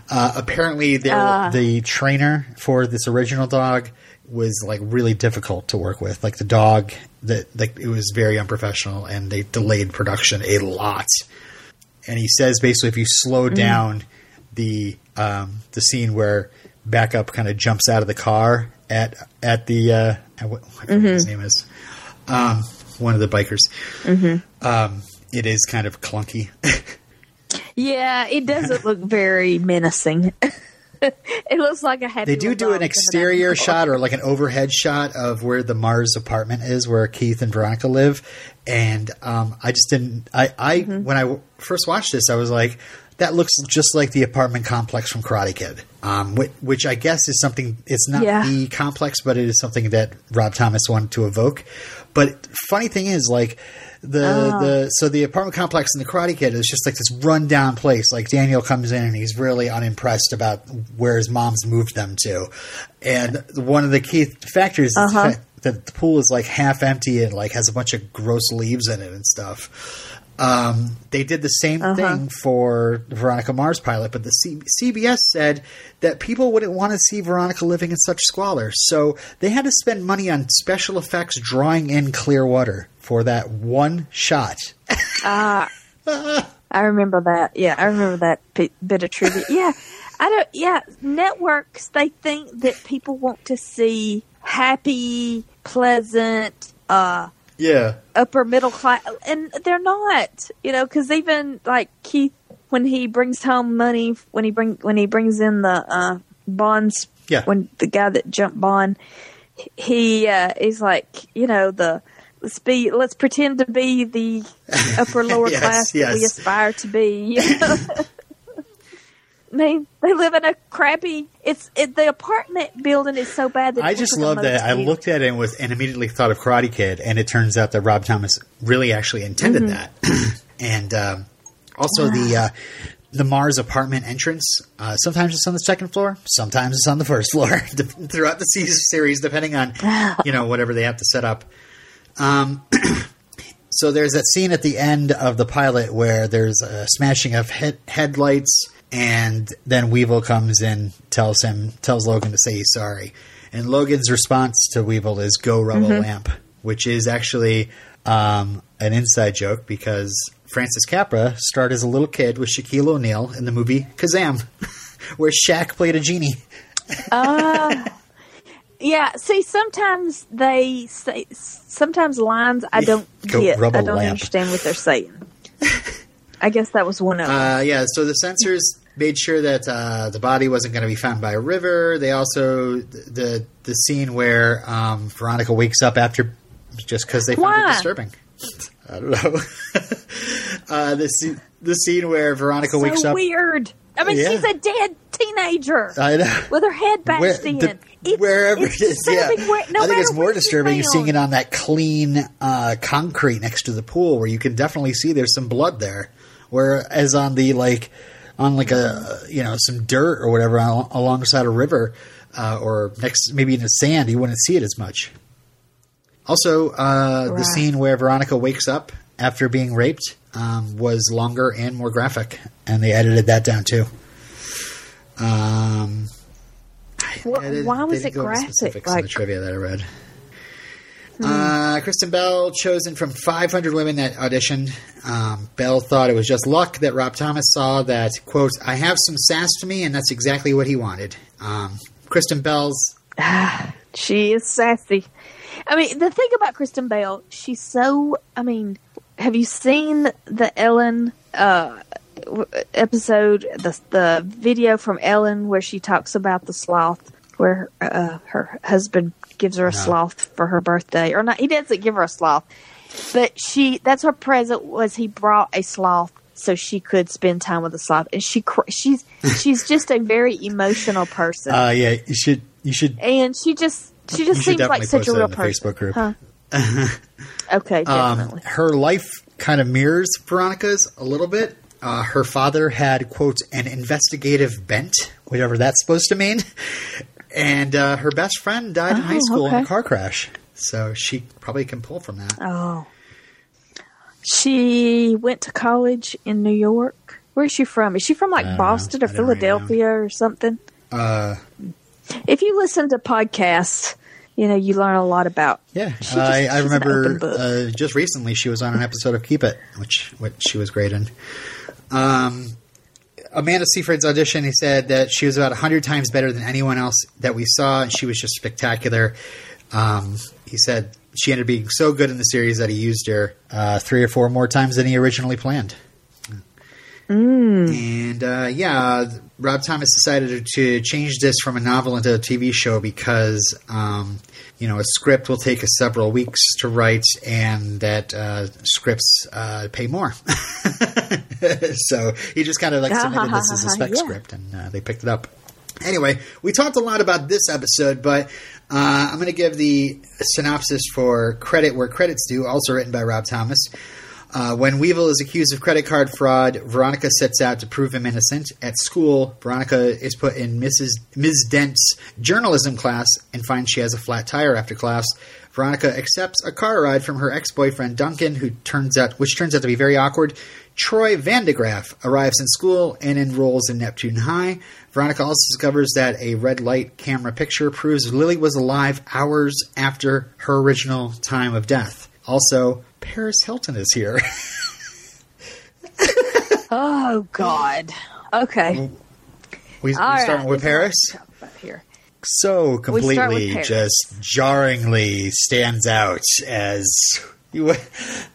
[SPEAKER 1] uh, apparently,
[SPEAKER 2] Ah.
[SPEAKER 1] the trainer for this original dog was like really difficult to work with. Like the dog, that like it was very unprofessional, and they delayed production a lot. And he says basically, if you slow down the um, the scene where backup kind of jumps out of the car at at the uh, at what, I forget what his name is, um, one of the bikers. Um, it is kind of clunky.
[SPEAKER 2] yeah, it doesn't look very menacing. it looks like a happy.
[SPEAKER 1] They do do an exterior
[SPEAKER 2] car.
[SPEAKER 1] shot or like an overhead shot of where the Mars apartment is, where Keith and Veronica live. And um, I just didn't. I, I
[SPEAKER 2] Mm-hmm.
[SPEAKER 1] when I w- first watched this, I was like, that looks just like the apartment complex from Karate Kid, um, which, which I guess is something. It's not
[SPEAKER 2] Yeah.
[SPEAKER 1] the complex, but it is something that Rob Thomas wanted to evoke. But funny thing is, like the
[SPEAKER 2] Oh.
[SPEAKER 1] the so the apartment complex in the Karate Kid is just like this rundown place. Like Daniel comes in and he's really unimpressed about where his mom's moved them to, and one of the key factors
[SPEAKER 2] Uh-huh.
[SPEAKER 1] fa- that the pool is like half empty and like has a bunch of gross leaves in it and stuff. Um, they did the same
[SPEAKER 2] Uh-huh.
[SPEAKER 1] thing for the Veronica Mars pilot, but the C- CBS said that people wouldn't want to see Veronica living in such squalor, so they had to spend money on special effects drawing in clear water for that one shot.
[SPEAKER 2] Ah, I remember that. Yeah, I remember that bit, bit of trivia. Yeah, I don't. Yeah, networks they think that people want to see happy, pleasant, uh,
[SPEAKER 1] Yeah,
[SPEAKER 2] upper middle class, and they're not. You know, because even like Keith, when he brings home money, when he bring when he brings in the uh, bonds,
[SPEAKER 1] Yeah.
[SPEAKER 2] when the guy that jumped bond, he uh, is like, you know, the let's be let's pretend to be the upper lower
[SPEAKER 1] Yes,
[SPEAKER 2] class that we aspire to be. You know? Mean, they live in a crappy. It's it, the apartment building is so bad that
[SPEAKER 1] I just love that. I looked at it and, was, and immediately thought of Karate Kid, and it turns out that Rob Thomas really actually intended
[SPEAKER 2] Mm-hmm.
[SPEAKER 1] that. and um, also the uh, the Mars apartment entrance. Uh, sometimes it's on the second floor, sometimes it's on the first floor. Throughout the series, depending on you know whatever they have to set up. Um, so there's that scene at the end of the pilot where there's a smashing of head- headlights, and then Weevil comes in, tells him, tells Logan to say he's sorry, and Logan's response to Weevil is "Go rub a lamp," which is actually um, an inside joke because Francis Capra starred as a little kid with Shaquille O'Neal in the movie Kazam, where Shaq played a genie.
[SPEAKER 2] uh, Yeah, see, sometimes they say sometimes lines I don't
[SPEAKER 1] Go
[SPEAKER 2] get.
[SPEAKER 1] rub a
[SPEAKER 2] I don't
[SPEAKER 1] lamp.
[SPEAKER 2] understand what they're saying. I guess that was one of them.
[SPEAKER 1] Uh, yeah, so the censors made sure that uh, the body wasn't going to be found by a river. They also the the scene where um, Veronica wakes up after just because they found it disturbing. I don't know. uh, the scene, the scene where Veronica wakes up.
[SPEAKER 2] weird. I mean,
[SPEAKER 1] Yeah.
[SPEAKER 2] she's a dead teenager
[SPEAKER 1] I know.
[SPEAKER 2] with her head bashed
[SPEAKER 1] Where-
[SPEAKER 2] in.
[SPEAKER 1] the-
[SPEAKER 2] It's-
[SPEAKER 1] wherever
[SPEAKER 2] it's
[SPEAKER 1] it is, yeah.
[SPEAKER 2] where- no
[SPEAKER 1] I think it's more disturbing seeing it on that clean uh, concrete next to the pool, where you can definitely see there's some blood there. Whereas on the like, on like a you know some dirt or whatever al- alongside a river, uh, or next maybe in the sand, you wouldn't see it as much. Also, uh, the scene where Veronica wakes up after being raped um, was longer and more graphic, and they edited that down too. Um, yeah,
[SPEAKER 2] why was it graphic?
[SPEAKER 1] specifics in the
[SPEAKER 2] Like,
[SPEAKER 1] trivia that I read. Uh, Kristen Bell chosen from 500 women that auditioned. Um, Bell thought it was just luck that Rob Thomas saw that quote I have some sass to me, and that's exactly what he wanted. Um, Kristen Bell's
[SPEAKER 2] she is sassy. I mean, the thing about Kristen Bell, she's so. I mean, have you seen the Ellen uh, episode, the the video from Ellen where she talks about the sloth, where uh, her husband gives her a
[SPEAKER 1] No.
[SPEAKER 2] sloth for her birthday, or not? He doesn't give her a sloth, but she that's her present was he brought a sloth so she could spend time with the sloth, and she she's she's just a very emotional person
[SPEAKER 1] uh, yeah you should you should
[SPEAKER 2] and she just she just seems like such a real person.
[SPEAKER 1] Facebook group.
[SPEAKER 2] Huh? okay,
[SPEAKER 1] um,
[SPEAKER 2] definitely.
[SPEAKER 1] her life kind of mirrors Veronica's a little bit. Uh, her father had quote an investigative bent, whatever that's supposed to mean, and uh, her best friend died in high
[SPEAKER 2] Oh,
[SPEAKER 1] school in a car crash. So she probably can pull from that.
[SPEAKER 2] oh, she went to college in New York. Where is she from? Is she from like
[SPEAKER 1] I don't know.
[SPEAKER 2] Boston or
[SPEAKER 1] I don't really
[SPEAKER 2] Philadelphia or something?
[SPEAKER 1] Uh,
[SPEAKER 2] If you listen to podcasts, you know you learn a lot about.
[SPEAKER 1] yeah,
[SPEAKER 2] just-
[SPEAKER 1] I, I remember uh, just recently she was on an episode of Keep It, which which she was great in. Um, Amanda Seyfried's audition, he said that she was about 100 times better than anyone else that we saw, and she was just spectacular. Um, he said she ended up being so good in the series that he used her uh, three or four more times than he originally planned. And uh, yeah, Rob Thomas decided to change this from a novel into a TV show because um, you know a script will take us several weeks to write, and that uh, scripts uh, pay more. so he just kind of like submitted this as a spec
[SPEAKER 2] Yeah.
[SPEAKER 1] script, and uh, they picked it up. Anyway, we talked a lot about this episode, but uh, I'm going to give the synopsis for credit where credit's due, also written by Rob Thomas. Uh, when Weevil is accused of credit card fraud, Veronica sets out to prove him innocent. At school, Veronica is put in Mrs. Ms. Dent's journalism class and finds she has a flat tire after class. Veronica accepts a car ride from her ex-boyfriend Duncan, who turns out, which turns out to be very awkward. Troy Vandegraff arrives in school and enrolls in Neptune High. Veronica also discovers that a red light camera picture proves Lily was alive hours after her original time of death. Also, Paris Hilton is here.
[SPEAKER 2] Oh God. Okay.
[SPEAKER 1] we, we
[SPEAKER 2] All
[SPEAKER 1] starting with
[SPEAKER 2] this is what
[SPEAKER 1] Paris.
[SPEAKER 2] I'm talking about Here.
[SPEAKER 1] So completely, just jarringly stands out as you.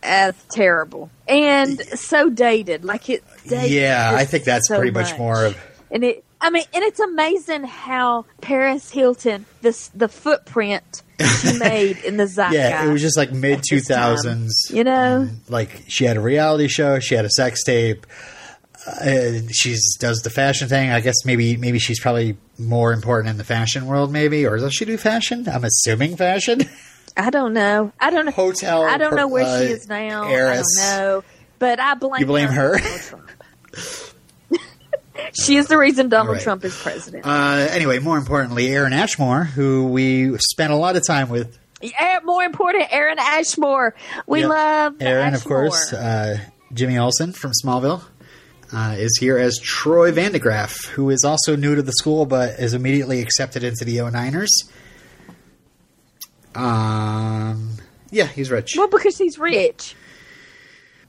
[SPEAKER 2] As terrible and so dated, like it. Dated
[SPEAKER 1] Yeah, I think that's
[SPEAKER 2] so
[SPEAKER 1] pretty much more of
[SPEAKER 2] And it, I mean, and it's amazing how Paris Hilton, this the footprint she made in the zeitgeist.
[SPEAKER 1] Yeah, it was just like mid two thousands.
[SPEAKER 2] You know?
[SPEAKER 1] like she had a reality show, she had a sex tape. Uh, she's does the fashion thing. I guess maybe maybe she's probably more important in the fashion world, maybe, or does she do fashion? I'm assuming fashion.
[SPEAKER 2] I don't know. I don't know.
[SPEAKER 1] Hotel.
[SPEAKER 2] I don't know where
[SPEAKER 1] uh,
[SPEAKER 2] she is now.
[SPEAKER 1] Heiress.
[SPEAKER 2] I don't know. But I blame
[SPEAKER 1] You blame her?
[SPEAKER 2] Trump. she is the reason Donald
[SPEAKER 1] Right.
[SPEAKER 2] Trump is president.
[SPEAKER 1] Uh, anyway, more importantly, Aaron Ashmore, who we spent a lot of time with.
[SPEAKER 2] Eh, More important, Aaron Ashmore. We
[SPEAKER 1] Yep.
[SPEAKER 2] love
[SPEAKER 1] Aaron, of course. Uh, Jimmy Olsen from Smallville uh, is here as Troy Vandegraff, who is also new to the school but is immediately accepted into the 09ers. Um, yeah, he's rich.
[SPEAKER 2] well, because he's rich.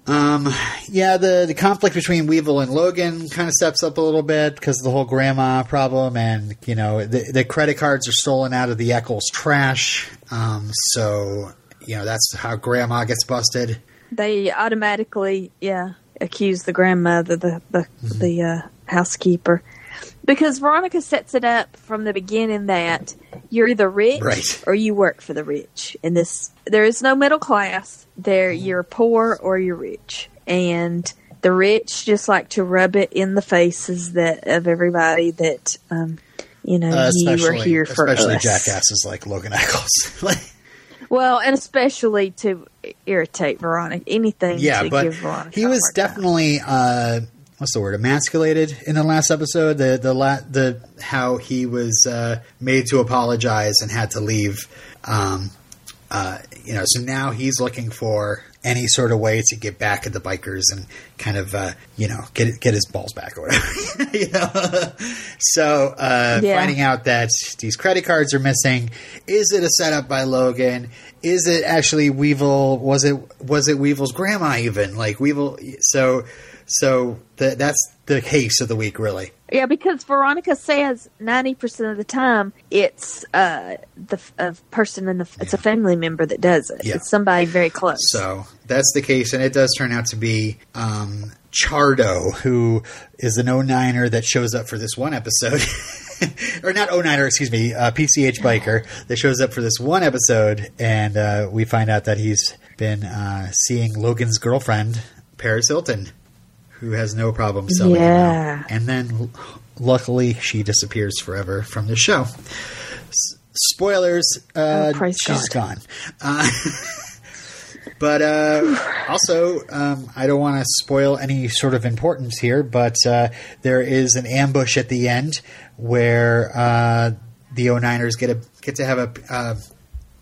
[SPEAKER 1] Um, yeah, the, the conflict between Weevil and Logan kind of steps up a little bit because of the whole grandma problem, and you know the, the credit cards are stolen out of the Echolls trash. Um, so you know that's how grandma gets busted.
[SPEAKER 2] They automatically, yeah, accuse the grandmother, the the, the uh, housekeeper, because Veronica sets it up from the beginning that you're either rich
[SPEAKER 1] Right.
[SPEAKER 2] or you work for the rich. And this, there is no middle class. There, you're poor or you're rich, and the rich just like to rub it in the faces that of everybody that um, you know
[SPEAKER 1] Uh,
[SPEAKER 2] you were here for
[SPEAKER 1] especially
[SPEAKER 2] us.
[SPEAKER 1] jackasses like Logan Echolls. Like,
[SPEAKER 2] Well, and especially to irritate Veronica. Anything
[SPEAKER 1] yeah,
[SPEAKER 2] to
[SPEAKER 1] but
[SPEAKER 2] give Veronica.
[SPEAKER 1] he was definitely uh, what's the word emasculated in the last episode. The the la- the how he was uh, made to apologize and had to leave. Um, uh, you know, so now he's looking for any sort of way to get back at the bikers and kind of uh, you know get get his balls back or whatever. you know? So uh,
[SPEAKER 2] Yeah.
[SPEAKER 1] finding out that these credit cards are missing, is it a setup by Logan? Is it actually Weevil? Was it was it Weevil's grandma even like Weevil? So so th- that's the case of the week really.
[SPEAKER 2] Yeah, because Veronica says ninety percent of the time it's uh, the f- a person in the it's a family member that does it.
[SPEAKER 1] Yeah.
[SPEAKER 2] It's somebody very close.
[SPEAKER 1] So that's the case, and it does turn out to be um, Chardo, who is an 09er that shows up for this one episode. or not 09er, excuse me, uh, PCH biker that shows up for this one episode, and uh, we find out that he's been uh, seeing Logan's girlfriend, Paris Hilton, who has no problem selling
[SPEAKER 2] Yeah.
[SPEAKER 1] out. And then, luckily, she disappears forever from the show. S- spoilers, uh,
[SPEAKER 2] Oh,
[SPEAKER 1] she's
[SPEAKER 2] God.
[SPEAKER 1] gone. Uh, but uh, also, um, I don't want to spoil any sort of importance here, but uh, there is an ambush at the end where uh, the 09ers get a get to have a uh,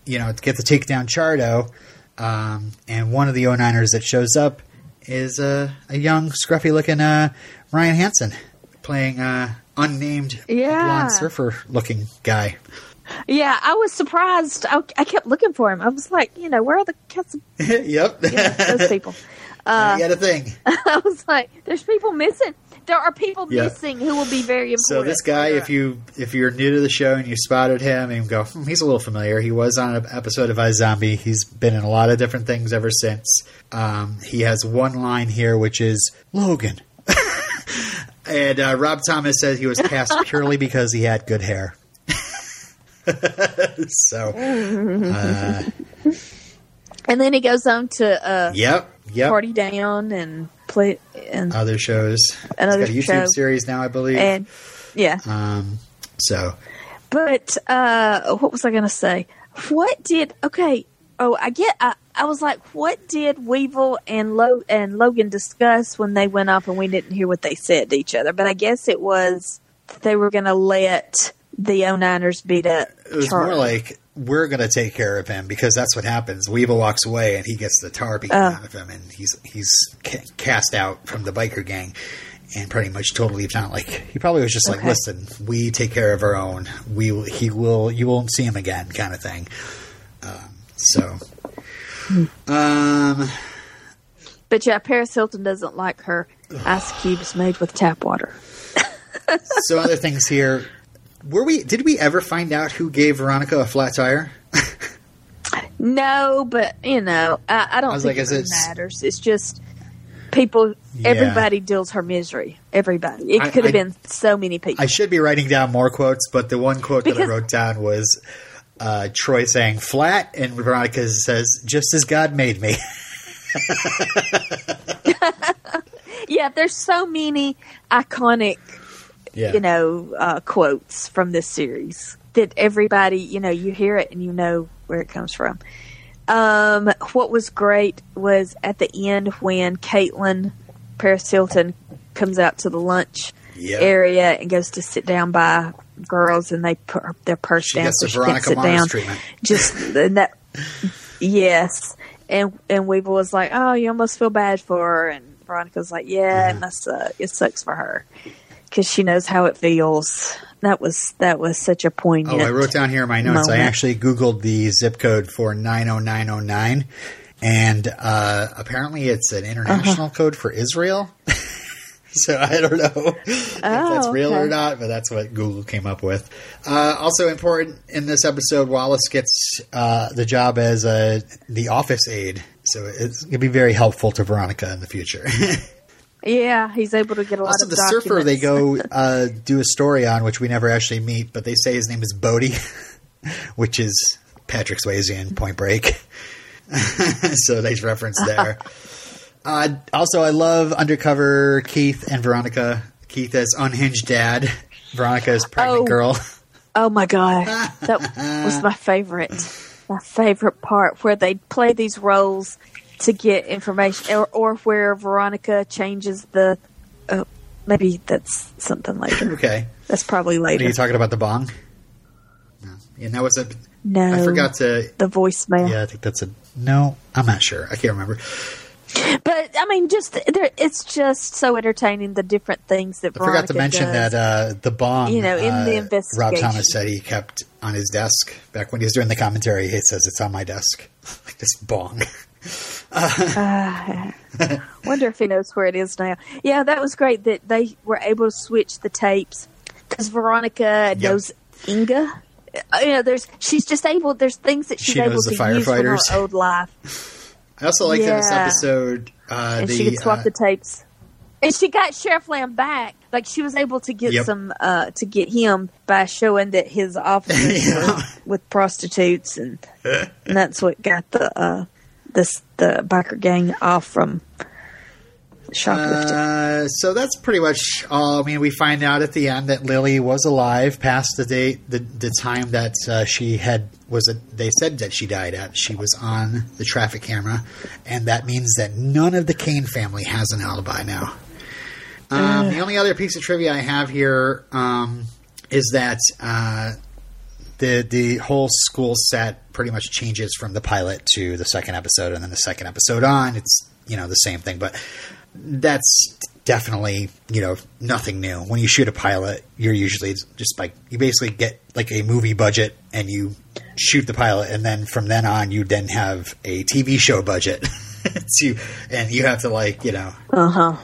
[SPEAKER 1] you know get to take down Chardo, um, and one of the 09ers that shows up is uh, a young, scruffy looking uh, Ryan Hansen playing uh, unnamed
[SPEAKER 2] Yeah.
[SPEAKER 1] blonde surfer looking guy.
[SPEAKER 2] yeah, I was surprised. I, I kept looking for him. I was like, you know, where are the cats?
[SPEAKER 1] yep,
[SPEAKER 2] Yeah, those people. Uh,
[SPEAKER 1] he had a thing.
[SPEAKER 2] I was like, there's people missing. There are people
[SPEAKER 1] Yeah.
[SPEAKER 2] missing who will be very important.
[SPEAKER 1] So this guy, if you if you're new to the show and you spotted him and go, hmm, he's a little familiar. He was on an episode of iZombie. He's been in a lot of different things ever since. Um, he has one line here, which is Logan. and uh, Rob Thomas says he was cast purely because he had good hair. so, uh,
[SPEAKER 2] and then he goes on to uh,
[SPEAKER 1] yep, yep.
[SPEAKER 2] party down and play and
[SPEAKER 1] Other shows.
[SPEAKER 2] Another
[SPEAKER 1] He's got a YouTube
[SPEAKER 2] show.
[SPEAKER 1] series now, I believe.
[SPEAKER 2] and yeah.
[SPEAKER 1] um, so
[SPEAKER 2] But uh, what was I going to say? What did okay? Oh, I get. I, I was like, what did Weevil and Lo and Logan discuss when they went off, and we didn't hear what they said to each other? But I guess it was they were going to let the 09ers beat up.
[SPEAKER 1] it was
[SPEAKER 2] Charlie.
[SPEAKER 1] more like we're going to take care of him because that's what happens. Weevil walks away and he gets the tar beaten
[SPEAKER 2] Oh.
[SPEAKER 1] out of him, and he's he's ca- cast out from the biker gang, and pretty much totally down. Like he probably was just like, "Listen, we take care of our own. We he will you won't see him again," kind of thing. Um, so, um,
[SPEAKER 2] But yeah, Paris Hilton doesn't like her ice cubes made with tap water.
[SPEAKER 1] so other things here. Were we? Did we ever find out who gave Veronica a flat tire?
[SPEAKER 2] No, but you know, I, I don't
[SPEAKER 1] I
[SPEAKER 2] think
[SPEAKER 1] like,
[SPEAKER 2] it really matters. It's just people.
[SPEAKER 1] Yeah.
[SPEAKER 2] Everybody deals her misery. Everybody. It
[SPEAKER 1] I-
[SPEAKER 2] could have been so many people.
[SPEAKER 1] I should be writing down more quotes, but the one quote that I wrote down was uh, Troy saying "flat," and Veronica says, "Just as God made me."
[SPEAKER 2] yeah, there's so many iconic,
[SPEAKER 1] yeah,
[SPEAKER 2] you know, uh, quotes from this series that everybody, you know, you hear it and you know where it comes from. Um, what was great was at the end when Caitlin Paris Hilton comes out to the lunch
[SPEAKER 1] Yeah.
[SPEAKER 2] area and goes to sit down by girls and they put her- their purse
[SPEAKER 1] She
[SPEAKER 2] down so she can't sit
[SPEAKER 1] Mars
[SPEAKER 2] down.
[SPEAKER 1] treatment.
[SPEAKER 2] Just and that, yes. And and Weevil was like, "Oh, you almost feel bad for her," and Veronica's like, "Yeah, it must suck. It sucks for her because she knows how it feels." That was that was such a poignant.
[SPEAKER 1] Oh, I wrote down here in my notes. I actually Googled the zip code for 90909, and uh, apparently it's an international
[SPEAKER 2] Uh-huh.
[SPEAKER 1] code for Israel. so I don't know if that's real or
[SPEAKER 2] Oh,
[SPEAKER 1] not, but that's what Google came up with. Uh, also important in this episode, Wallace gets uh, the job as a, the office aide. So it's going to be very helpful to Veronica in the future.
[SPEAKER 2] Yeah, he's able to get a lot of.
[SPEAKER 1] Also,
[SPEAKER 2] of
[SPEAKER 1] the surfer they go uh, do a story on, which we never actually meet, but they say his name is Bodhi, which is Patrick Swayze in Point Break. so they reference there. uh, also, I love undercover Keith and Veronica. Keith as unhinged dad, Veronica as pregnant
[SPEAKER 2] Oh.
[SPEAKER 1] girl.
[SPEAKER 2] Oh my god, that was my favorite. My favorite part where they play these roles to get information, or, or where Veronica changes the. Oh, maybe that's something later.
[SPEAKER 1] Okay,
[SPEAKER 2] That's probably later.
[SPEAKER 1] are you talking about the bong? No, and that was a.
[SPEAKER 2] no,
[SPEAKER 1] I forgot to.
[SPEAKER 2] the voicemail.
[SPEAKER 1] Yeah, I think that's a. No, I'm not sure. I can't remember.
[SPEAKER 2] But I mean, just there, it's just so entertaining the different things that
[SPEAKER 1] I forgot to mention
[SPEAKER 2] does.
[SPEAKER 1] that uh, the bong.
[SPEAKER 2] You know, in the
[SPEAKER 1] uh, Rob. Thomas said he kept on his desk back when he was doing the commentary. He says it's on my desk, like this bong.
[SPEAKER 2] Wonder if he knows where it is now. Yeah, that was great that they were able to switch the tapes because Veronica knows Inga. Uh, You know, there's she's just able. There's things that she's
[SPEAKER 1] She
[SPEAKER 2] able to
[SPEAKER 1] the
[SPEAKER 2] use from her old life,
[SPEAKER 1] I also liked in this episode uh,
[SPEAKER 2] and
[SPEAKER 1] the
[SPEAKER 2] she could swap
[SPEAKER 1] uh,
[SPEAKER 2] the tapes. And she got Sheriff Lamb back. Like she was able to get
[SPEAKER 1] Yep.
[SPEAKER 2] some uh, to get him by showing that his officers
[SPEAKER 1] Yeah.
[SPEAKER 2] with prostitutes, and, and that's what got the uh, this the biker gang off from shoplifting.
[SPEAKER 1] Uh, so that's pretty much all. I mean, we find out at the end that Lily was alive past the date, the the time that uh, she had was. A, they said that she died at. She was on the traffic camera, and that means that none of the Kane family has an alibi now. Um, the only other piece of trivia I have here um, is that uh, the the whole school set pretty much changes from the pilot to the second episode, and then the second episode on, it's you know the same thing, but that's definitely you know nothing new. When you shoot a pilot, you're usually just like you basically get like a movie budget and you shoot the pilot, and then from then on, you then have a TV show budget. to, and you have to like you know
[SPEAKER 2] Uh huh.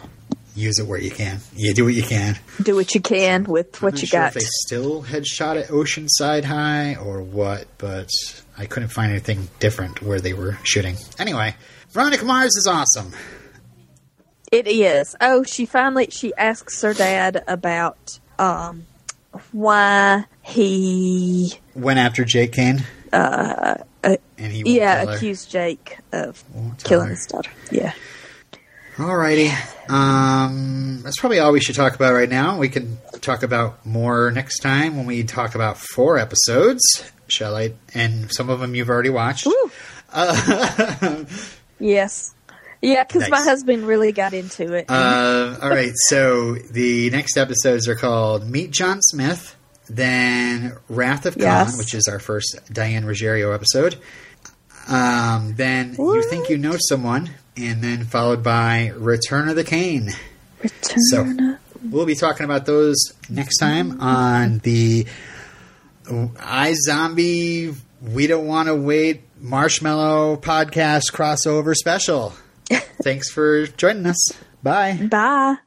[SPEAKER 1] Use it where you can. You do what you can.
[SPEAKER 2] Do what you can with
[SPEAKER 1] I'm
[SPEAKER 2] what
[SPEAKER 1] not
[SPEAKER 2] you
[SPEAKER 1] sure
[SPEAKER 2] got.
[SPEAKER 1] If they still had shot at Oceanside High or what, but I couldn't find anything different where they were shooting. Anyway, Veronica Mars is awesome.
[SPEAKER 2] It is. Oh, she finally she asks her dad about um why he
[SPEAKER 1] Went after Jake Kane.
[SPEAKER 2] uh,
[SPEAKER 1] and he won't
[SPEAKER 2] yeah
[SPEAKER 1] tell her.
[SPEAKER 2] accused Jake of killing
[SPEAKER 1] her.
[SPEAKER 2] his daughter. Yeah.
[SPEAKER 1] Alrighty. Um, that's probably all we should talk about right now. We can talk about more next time when we talk about four episodes, shall I? And some of them you've already watched.
[SPEAKER 2] Woo.
[SPEAKER 1] Uh,
[SPEAKER 2] Yes. Yeah, because my husband really got into it.
[SPEAKER 1] Uh, all right, so the next episodes are called Meet John Smith, then Wrath of Con,
[SPEAKER 2] Yes.
[SPEAKER 1] which is our first Diane Ruggiero episode. Um, then You Think You Know Someone, and then followed by Return of the Kane.
[SPEAKER 2] Return
[SPEAKER 1] So- We'll be talking about those next time on the iZombie We Don't Want to Wait Marshmallow Podcast crossover special. Thanks for joining us. Bye.
[SPEAKER 2] Bye.